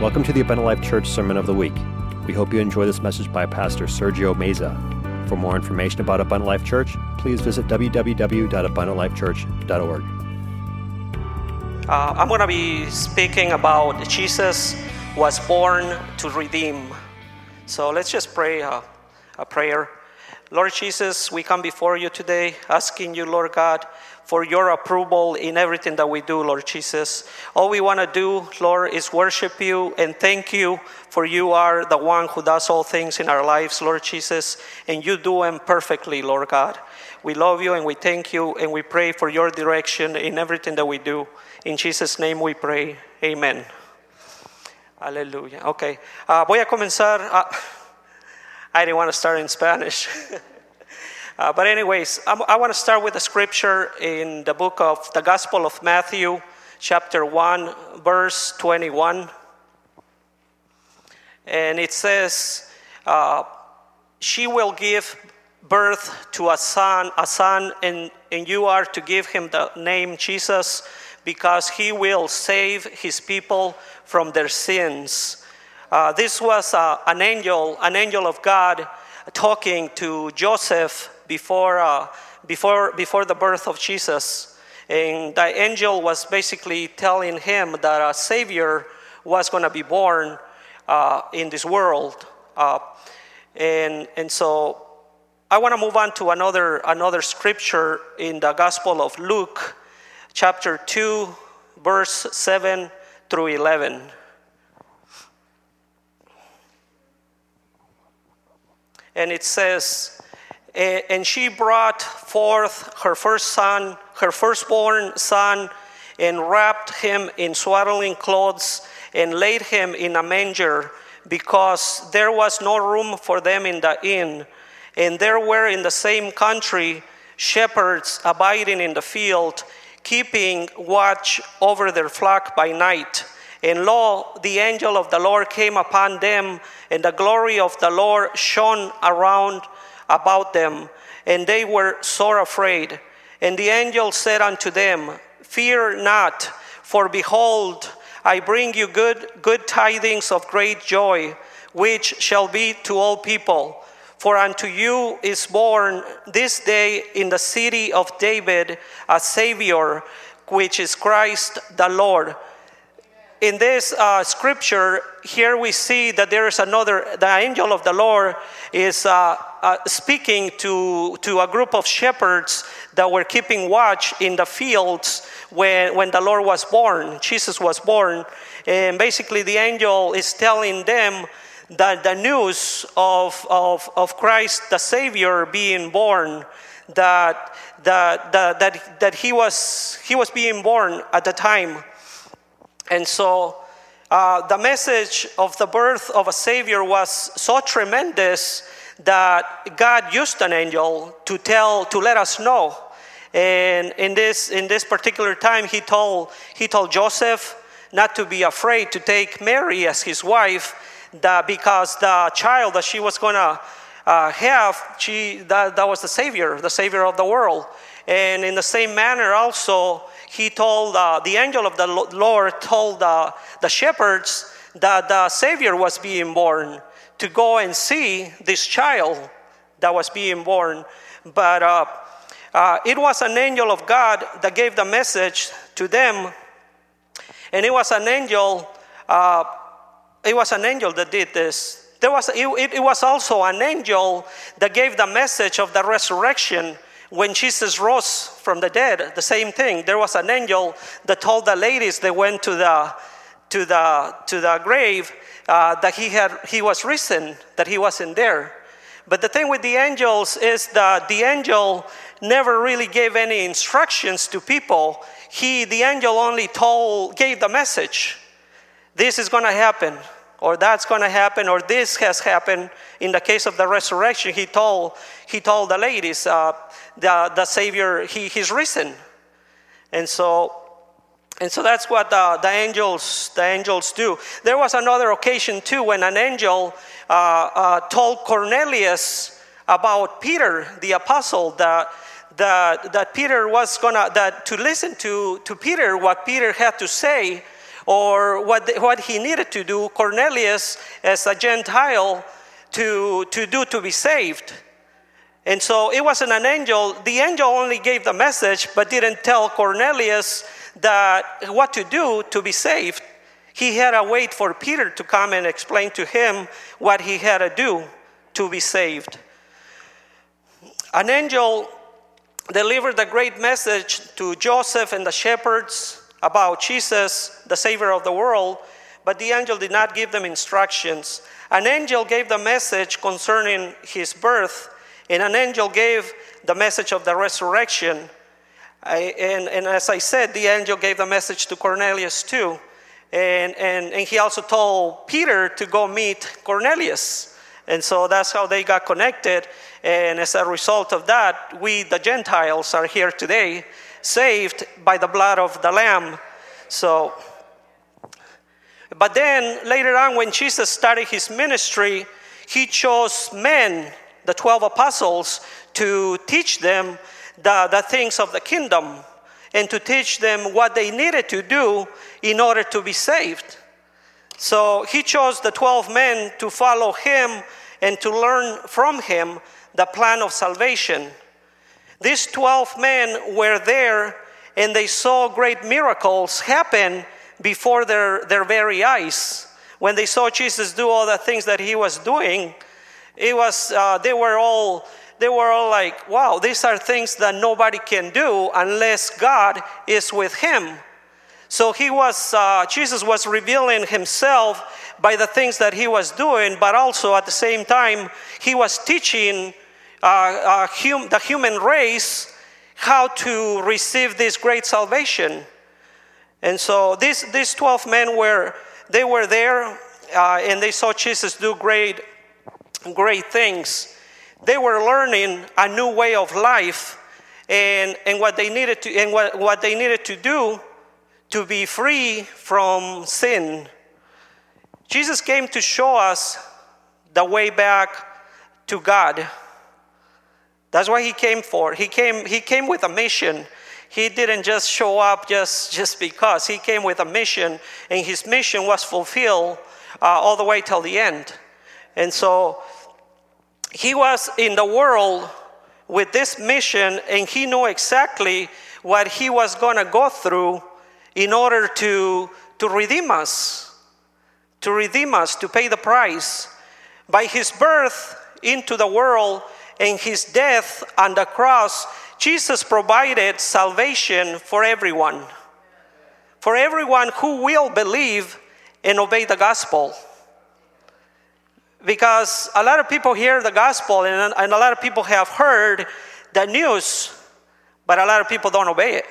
Welcome to the Abundant Life Church Sermon of the Week. We hope you enjoy this message by Pastor Cergio Meza. For more information about Abundant Life Church, please visit www.abundantlifechurch.org. Uh, I'm going to be speaking about Jesus was born to redeem. So let's just pray a prayer. Lord Jesus, we come before you today asking you, Lord God, for your approval in everything that we do, Lord Jesus. All we want to do, Lord, is worship you and thank you for you are the one who does all things in our lives, Lord Jesus, and you do them perfectly, Lord God. We love you and we thank you and we pray for your direction in everything that we do. In Jesus' name we pray. Amen. Aleluya. Ok. Uh, voy a comenzar. Uh, I didn't want to start in Spanish. Uh, but, anyways, I'm, i want to start with a scripture in the book of the Gospel of Matthew, chapter 1, verse 21. And it says, uh, She will give birth to a son, a son, and, and you are to give him the name Jesus because he will save his people from their sins. Uh, this was uh, an angel, an angel of God talking to Joseph before, uh, before, before the birth of Jesus. And the angel was basically telling him that a Savior was going to be born uh, in this world. Uh, and, and so I want to move on to another, another scripture in the Gospel of Luke, chapter 2, verse 7 through 11. And it says, and she brought forth her first son, her firstborn son, and wrapped him in swaddling clothes and laid him in a manger because there was no room for them in the inn. And there were in the same country shepherds abiding in the field, keeping watch over their flock by night. And lo, the angel of the Lord came upon them, and the glory of the Lord shone around about them, and they were sore afraid. And the angel said unto them, Fear not, for behold, I bring you good, good tidings of great joy, which shall be to all people. For unto you is born this day in the city of David a Savior, which is Christ the Lord in this uh, scripture, here we see that there is another, the angel of the Lord is uh, uh, speaking to, to a group of shepherds that were keeping watch in the fields when, when the Lord was born, Jesus was born. And basically, the angel is telling them that the news of, of, of Christ the Savior being born, that, that, that, that, that he, was, he was being born at the time. And so uh, the message of the birth of a Savior was so tremendous that God used an angel to tell, to let us know. And in this, in this particular time, he told, he told Joseph not to be afraid to take Mary as his wife, that because the child that she was going to uh, have, she, that, that was the Savior, the Savior of the world. And in the same manner, also, he told uh, the angel of the Lord told uh, the shepherds that the Savior was being born to go and see this child that was being born. But uh, uh, it was an angel of God that gave the message to them, and it was an angel. Uh, it was an angel that did this. There was, it, it was also an angel that gave the message of the resurrection when Jesus rose from the dead, the same thing. There was an angel that told the ladies they went to the to the to the grave uh, that he had he was risen, that he wasn't there. But the thing with the angels is that the angel never really gave any instructions to people. He, the angel, only told gave the message. This is going to happen or that's going to happen, or this has happened. In the case of the resurrection, he told, he told the ladies, uh, the, the Savior, he, he's risen. And so, and so that's what the, the, angels, the angels do. There was another occasion too when an angel uh, uh, told Cornelius about Peter, the apostle, that, that, that Peter was gonna, that to listen to, to Peter, what Peter had to say, or what, what he needed to do, Cornelius, as a Gentile, to, to do to be saved. And so it wasn't an angel. The angel only gave the message, but didn't tell Cornelius that what to do to be saved. He had to wait for Peter to come and explain to him what he had to do to be saved. An angel delivered a great message to Joseph and the shepherds about Jesus, the Savior of the world, but the angel did not give them instructions. An angel gave the message concerning his birth, and an angel gave the message of the resurrection. I, and, and, as I said, the angel gave the message to Cornelius too. And, and, and he also told Peter to go meet Cornelius. And so that's how they got connected. And as a result of that, we, the Gentiles, are here today, saved by the blood of the Lamb. So, but then later on, when Jesus started his ministry, he chose men, the 12 apostles, to teach them the, the things of the kingdom and to teach them what they needed to do in order to be saved. So he chose the 12 men to follow him and to learn from him the plan of salvation. These 12 men were there and they saw great miracles happen before their, their very eyes. When they saw Jesus do all the things that he was doing, it was, uh, they, were all, they were all like, wow, these are things that nobody can do unless God is with him. So he was, uh, Jesus was revealing himself by the things that he was doing, but also at the same time, he was teaching uh, uh, hum, the human race how to receive this great salvation. And so these, these 12 men were, they were there uh, and they saw Jesus do great, great things. They were learning a new way of life and, and what they needed to and what, what they needed to do to be free from sin. Jesus came to show us the way back to God. That's what he came for. He came, he came with a mission. He didn't just show up just, just because. He came with a mission, and his mission was fulfilled uh, all the way till the end. And so he was in the world with this mission, and he knew exactly what he was going to go through in order to, to redeem us, to redeem us, to pay the price. By his birth into the world and his death on the cross, Jesus provided salvation for everyone, for everyone who will believe and obey the gospel. Because a lot of people hear the gospel and, and a lot of people have heard the news, but a lot of people don't obey it.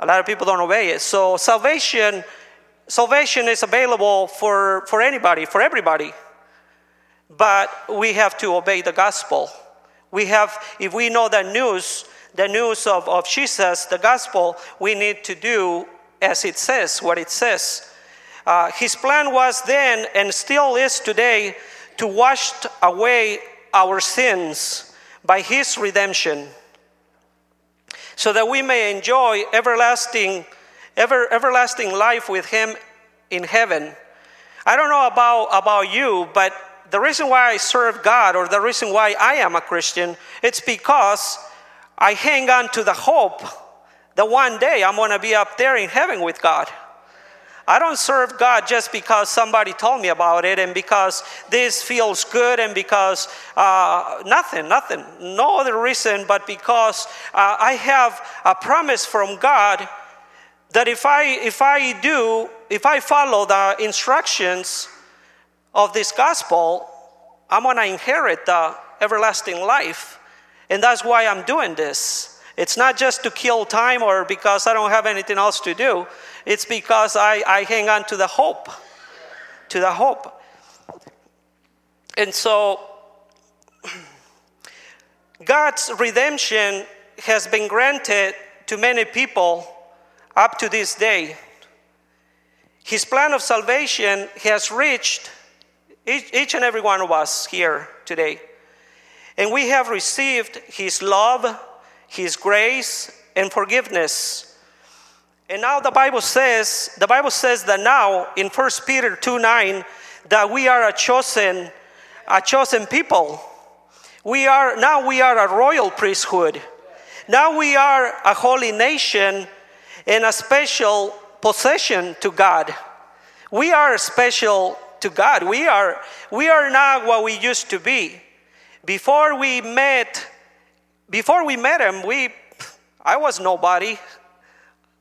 A lot of people don't obey it. So salvation, salvation is available for, for anybody, for everybody. But we have to obey the gospel. We have, if we know the news, the news of, of Jesus, the gospel, we need to do as it says, what it says. Uh, his plan was then and still is today to wash away our sins by his redemption so that we may enjoy everlasting, ever, everlasting life with Him in heaven. I don't know about, about you, but the reason why I serve God or the reason why I am a Christian, it's because I hang on to the hope that one day I'm going to be up there in heaven with God. I don't serve God just because somebody told me about it and because this feels good and because uh, nothing, nothing, no other reason but because uh, I have a promise from God that if I, if I do, if I follow the instructions of this gospel, I'm going to inherit the everlasting life. And that's why I'm doing this. It's not just to kill time or because I don't have anything else to do. It's because I, I hang on to the hope, to the hope. And so, God's redemption has been granted to many people up to this day. His plan of salvation has reached each, each, and every one of us here today. And we have received His love, his grace and forgiveness. And now the Bible says, the Bible says that now in 1 Peter 2 9, that we are a chosen, a chosen people. We are now we are a royal priesthood. Now we are a holy nation and a special possession to God. We are special to God. We are we are not what we used to be. Before we met before we met him, we I was nobody.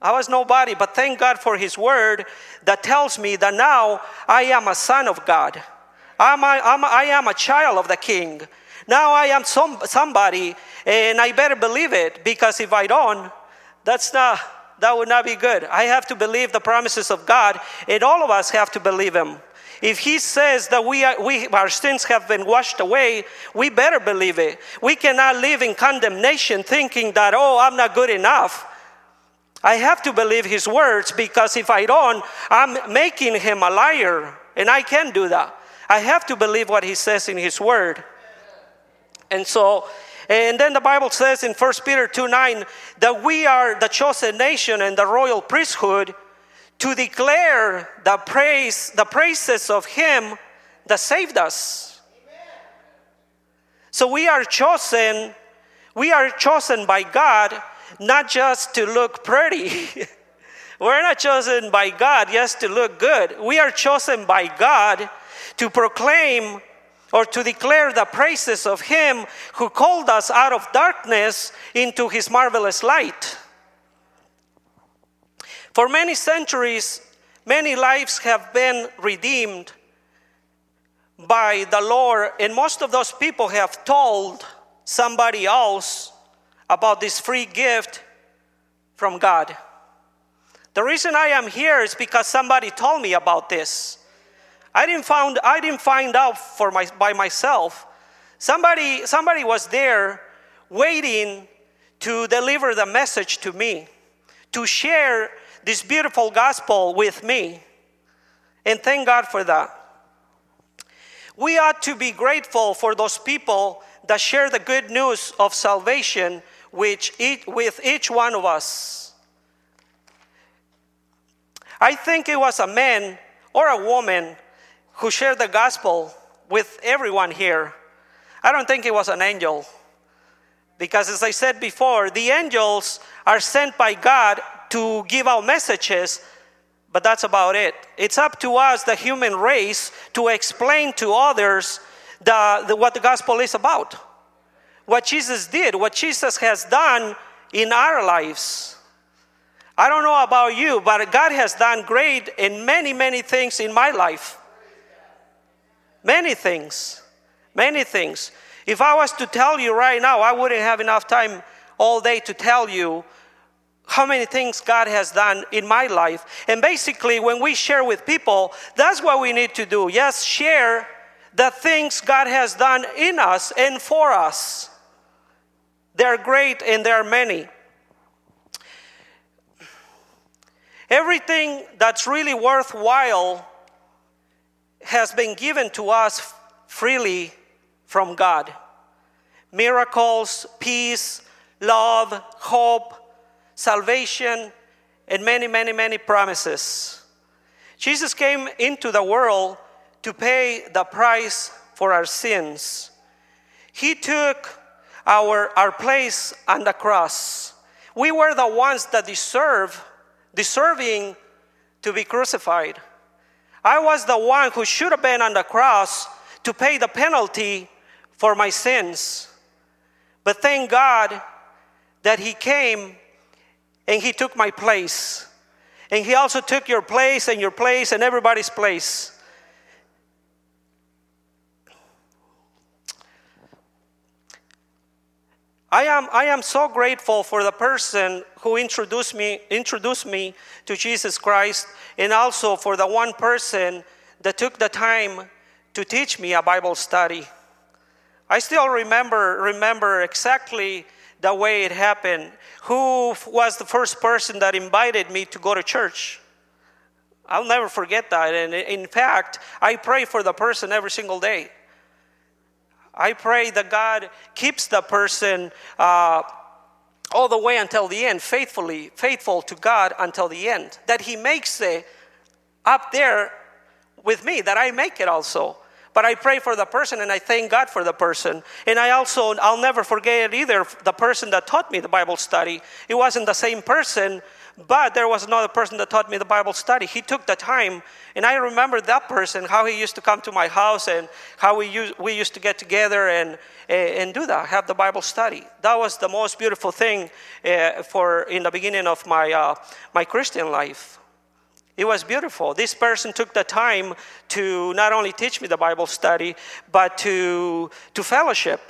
I was nobody, but thank God for His word that tells me that now I am a son of God. I'm a, I'm a, I am a child of the King. Now I am some, somebody, and I better believe it because if I don't, that's not, that would not be good. I have to believe the promises of God, and all of us have to believe Him. If He says that we, are, we our sins have been washed away, we better believe it. We cannot live in condemnation thinking that, oh, I'm not good enough. I have to believe his words because if I don't, I'm making him a liar, and I can't do that. I have to believe what he says in his word. And so, and then the Bible says in 1 Peter 2 9 that we are the chosen nation and the royal priesthood to declare the praise, the praises of him that saved us. So we are chosen, we are chosen by God not just to look pretty. We're not chosen by God just to look good. We are chosen by God to proclaim or to declare the praises of Him who called us out of darkness into His marvelous light. For many centuries, many lives have been redeemed by the Lord, and most of those people have told somebody else about this free gift from God. The reason I am here is because somebody told me about this. I didn't find I didn't find out for my, by myself. Somebody somebody was there waiting to deliver the message to me, to share this beautiful gospel with me. And thank God for that. We ought to be grateful for those people that share the good news of salvation which each, with each one of us. I think it was a man or a woman who shared the gospel with everyone here. I don't think it was an angel. Because as I said before, the angels are sent by God to give out messages, but that's about it. It's up to us, the human race, to explain to others the, the, what the gospel is about what Jesus did, what Jesus has done in our lives. I don't know about you, but God has done great in many, many things in my life. Many things. Many things. If I was to tell you right now, I wouldn't have enough time all day to tell you how many things God has done in my life. And basically, when we share with people, that's what we need to do. Yes, share the things God has done in us and for us. They're great and they are many. Everything that's really worthwhile has been given to us freely from God miracles, peace, love, hope, salvation, and many, many, many promises. Jesus came into the world to pay the price for our sins. He took our, our place on the cross. We were the ones that deserve, deserving to be crucified. I was the one who should have been on the cross to pay the penalty for my sins. But thank God that He came and He took my place. And He also took your place and your place and everybody's place. I am, I am so grateful for the person who introduced me, introduced me to Jesus Christ, and also for the one person that took the time to teach me a Bible study. I still remember, remember exactly the way it happened. Who was the first person that invited me to go to church? I'll never forget that. And in fact, I pray for the person every single day. I pray that God keeps the person uh, all the way until the end, faithfully, faithful to God until the end. That He makes it up there with me, that I make it also. But I pray for the person and I thank God for the person. And I also, I'll never forget either the person that taught me the Bible study. It wasn't the same person, but there was another person that taught me the Bible study. He took the time, and I remember that person, how he used to come to my house and how we used, we used to get together and, and do that, have the Bible study. That was the most beautiful thing uh, for in the beginning of my, uh, my Christian life. It was beautiful. This person took the time to not only teach me the Bible study, but to, to fellowship,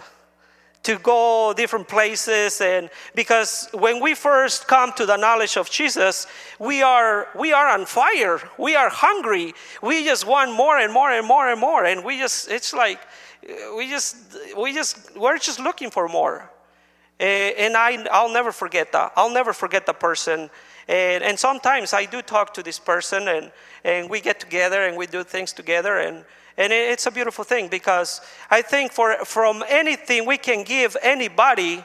to go different places. And because when we first come to the knowledge of Jesus, we are, we are on fire. We are hungry. We just want more and more and more and more. And we just, it's like, we just, we just, we're just looking for more. And I, I'll never forget that. I'll never forget the person and, and sometimes I do talk to this person, and, and we get together and we do things together. And, and it's a beautiful thing because I think for, from anything we can give anybody,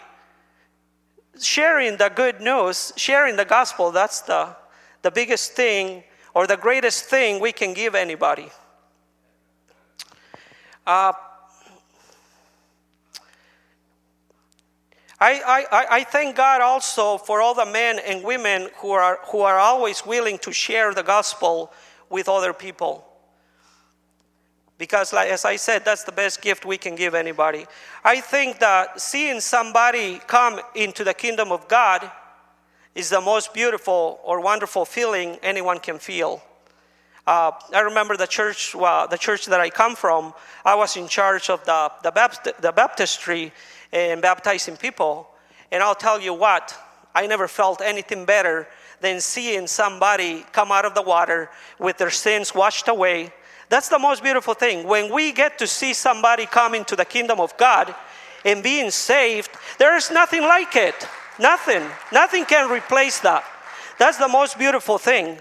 sharing the good news, sharing the gospel, that's the, the biggest thing or the greatest thing we can give anybody. Uh, I, I, I thank God also for all the men and women who are, who are always willing to share the gospel with other people. Because, like, as I said, that's the best gift we can give anybody. I think that seeing somebody come into the kingdom of God is the most beautiful or wonderful feeling anyone can feel. Uh, I remember the church, well, the church that I come from. I was in charge of the, the, the baptistry, and baptizing people. And I'll tell you what, I never felt anything better than seeing somebody come out of the water with their sins washed away. That's the most beautiful thing. When we get to see somebody come into the kingdom of God and being saved, there is nothing like it. Nothing. Nothing can replace that. That's the most beautiful thing.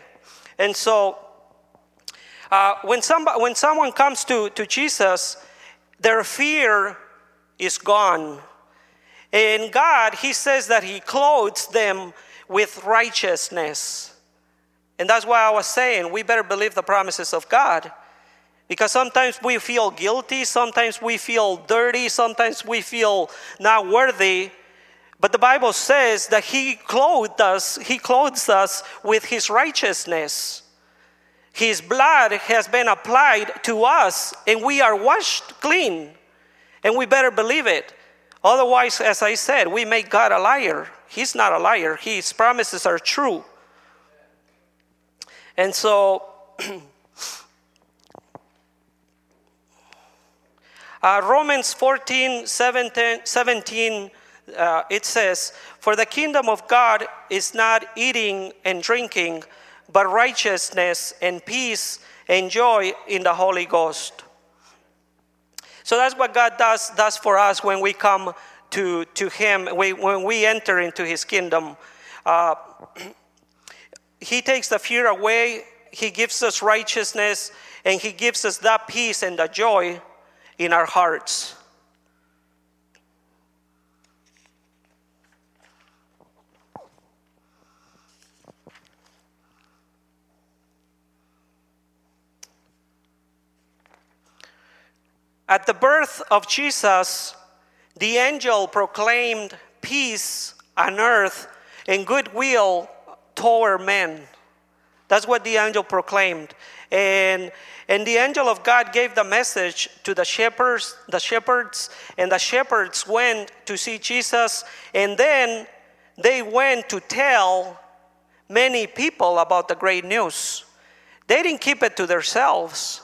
And so, uh, when, somebody, when someone comes to, to Jesus, their fear is gone. In God, He says that He clothes them with righteousness. And that's why I was saying we better believe the promises of God. Because sometimes we feel guilty, sometimes we feel dirty, sometimes we feel not worthy. But the Bible says that He clothed us, He clothes us with His righteousness. His blood has been applied to us, and we are washed clean. And we better believe it. Otherwise, as I said, we make God a liar. He's not a liar, His promises are true. And so, uh, Romans 14 17, 17 uh, it says, For the kingdom of God is not eating and drinking, but righteousness and peace and joy in the Holy Ghost. So that's what God does, does for us when we come to, to Him, we, when we enter into His kingdom. Uh, he takes the fear away, He gives us righteousness, and He gives us that peace and the joy in our hearts. At the birth of Jesus, the angel proclaimed peace on earth and goodwill toward men. That's what the angel proclaimed. And, and the angel of God gave the message to the shepherds, the shepherds, and the shepherds went to see Jesus, and then they went to tell many people about the great news. They didn't keep it to themselves.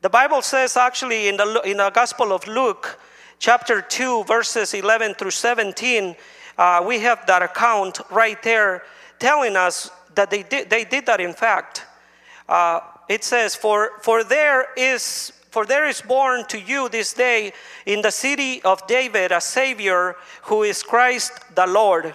The Bible says actually in the, in the Gospel of Luke, chapter 2, verses 11 through 17, uh, we have that account right there telling us that they did, they did that in fact. Uh, it says, for, for there is for there is born to you this day in the city of David a Savior who is Christ the Lord.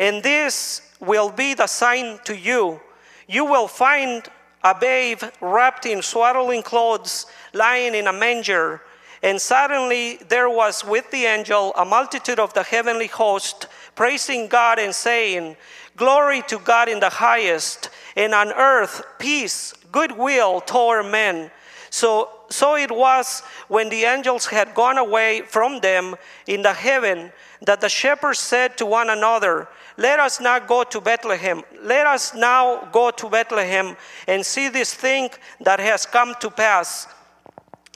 And this will be the sign to you. You will find a babe wrapped in swaddling clothes, lying in a manger. And suddenly there was with the angel a multitude of the heavenly host, praising God and saying, Glory to God in the highest, and on earth peace, goodwill toward men. So, so it was when the angels had gone away from them in the heaven that the shepherds said to one another, Let us now go to Bethlehem. Let us now go to Bethlehem and see this thing that has come to pass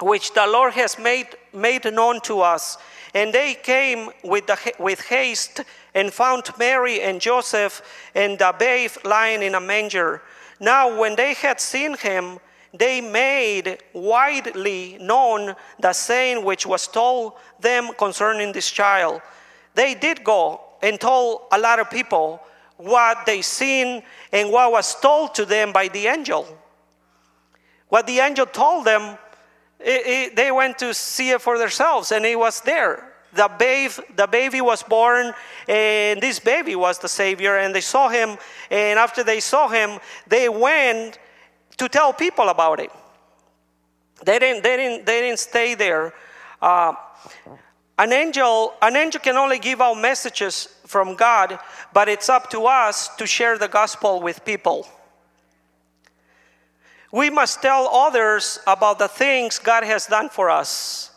which the Lord has made, made known to us. And they came with, the, with haste and found Mary and Joseph and the babe lying in a manger. Now, when they had seen him, they made widely known the saying which was told them concerning this child. They did go and told a lot of people what they seen and what was told to them by the angel. What the angel told them it, it, they went to see it for themselves, and it was there. The, babe, the baby was born, and this baby was the Savior, and they saw him. And after they saw him, they went to tell people about it. They didn't, they didn't, they didn't stay there. Uh, an angel, an angel can only give out messages from God, but it's up to us to share the gospel with people. We must tell others about the things God has done for us.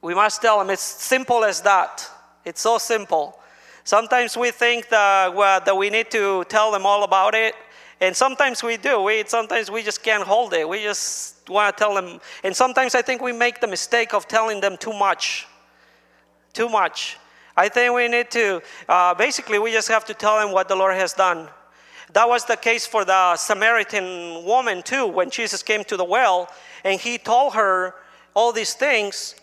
We must tell them. It's simple as that. It's so simple. Sometimes we think that, well, that we need to tell them all about it, and sometimes we do. We, sometimes we just can't hold it. We just want to tell them. And sometimes I think we make the mistake of telling them too much. Too much. I think we need to, uh, basically, we just have to tell them what the Lord has done. That was the case for the Samaritan woman too. When Jesus came to the well and he told her all these things,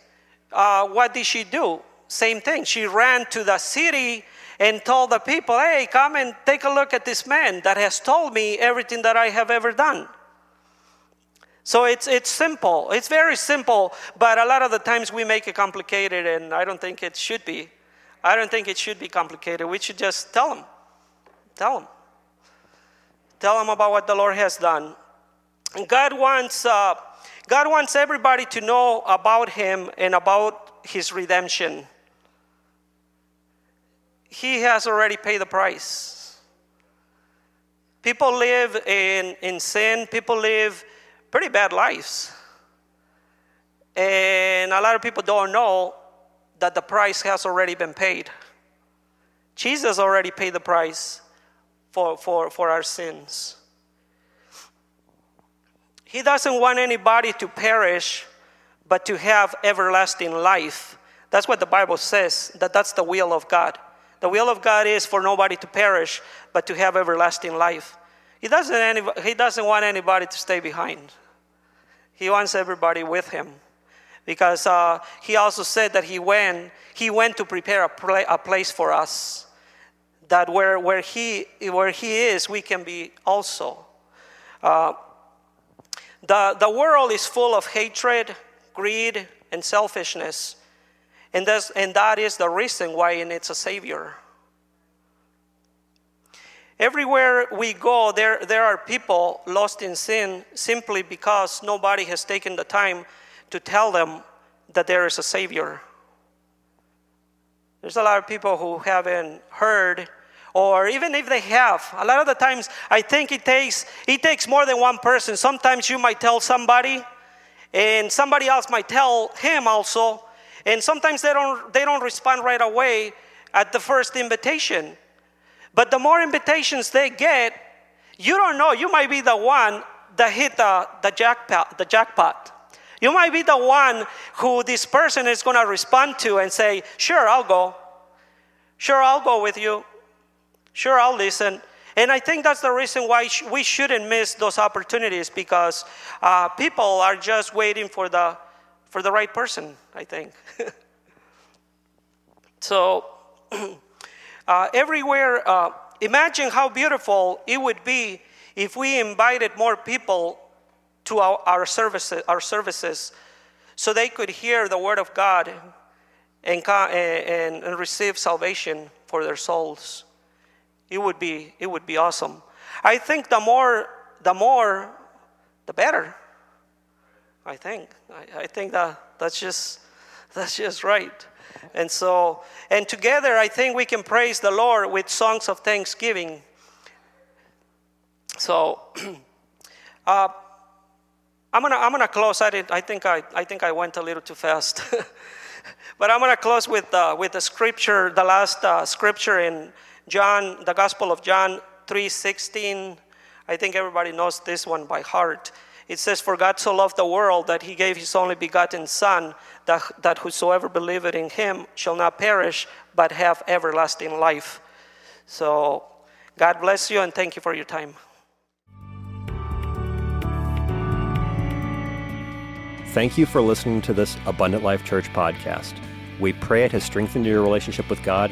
uh, what did she do? Same thing. She ran to the city and told the people, hey, come and take a look at this man that has told me everything that I have ever done. So it's, it's simple. It's very simple, but a lot of the times we make it complicated, and I don't think it should be. I don't think it should be complicated. We should just tell them. Tell them. Tell them about what the Lord has done. God wants, uh, God wants everybody to know about Him and about His redemption. He has already paid the price. People live in, in sin, people live pretty bad lives. And a lot of people don't know that the price has already been paid. Jesus already paid the price for, for, for our sins. He doesn't want anybody to perish, but to have everlasting life. That's what the Bible says, that that's the will of God. The will of God is for nobody to perish, but to have everlasting life. He doesn't, any, he doesn't want anybody to stay behind. He wants everybody with him. Because uh, he also said that he went, he went to prepare a, a place for us that where, where, he, where he is, we can be also. Uh, the, the world is full of hatred, greed, and selfishness. And, and that is the reason why it needs a Savior. Everywhere we go, there, there are people lost in sin simply because nobody has taken the time to tell them that there is a Savior. There's a lot of people who haven't heard, or even if they have, a lot of the times I think it takes it takes more than one person. Sometimes you might tell somebody, and somebody else might tell him also, and sometimes they don't they don't respond right away at the first invitation. But the more invitations they get, you don't know. You might be the one that hit the, the jackpot. The jackpot. You might be the one who this person is going to respond to and say, Sure, I'll go. Sure, I'll go with you. Sure, I'll listen. And I think that's the reason why we shouldn't miss those opportunities because uh, people are just waiting for the, for the right person, I think. so, uh, everywhere, uh, imagine how beautiful it would be if we invited more people to our, our, services, our services so they could hear the word of God and, and, and receive salvation for their souls. It would be, it would be awesome. I think the more, the more, the better. I think. I, I think that that's just that's just right. And so, and together, I think we can praise the Lord with songs of thanksgiving. So, uh, I'm gonna I'm gonna close. I did. I think I I think I went a little too fast. but I'm gonna close with uh, with the scripture, the last uh, scripture in John, the Gospel of John 3:16. I think everybody knows this one by heart. It says, For God so loved the world that he gave his only begotten Son, that, that whosoever believeth in him shall not perish, but have everlasting life. So, God bless you and thank you for your time. Thank you for listening to this Abundant Life Church podcast. We pray it has strengthened your relationship with God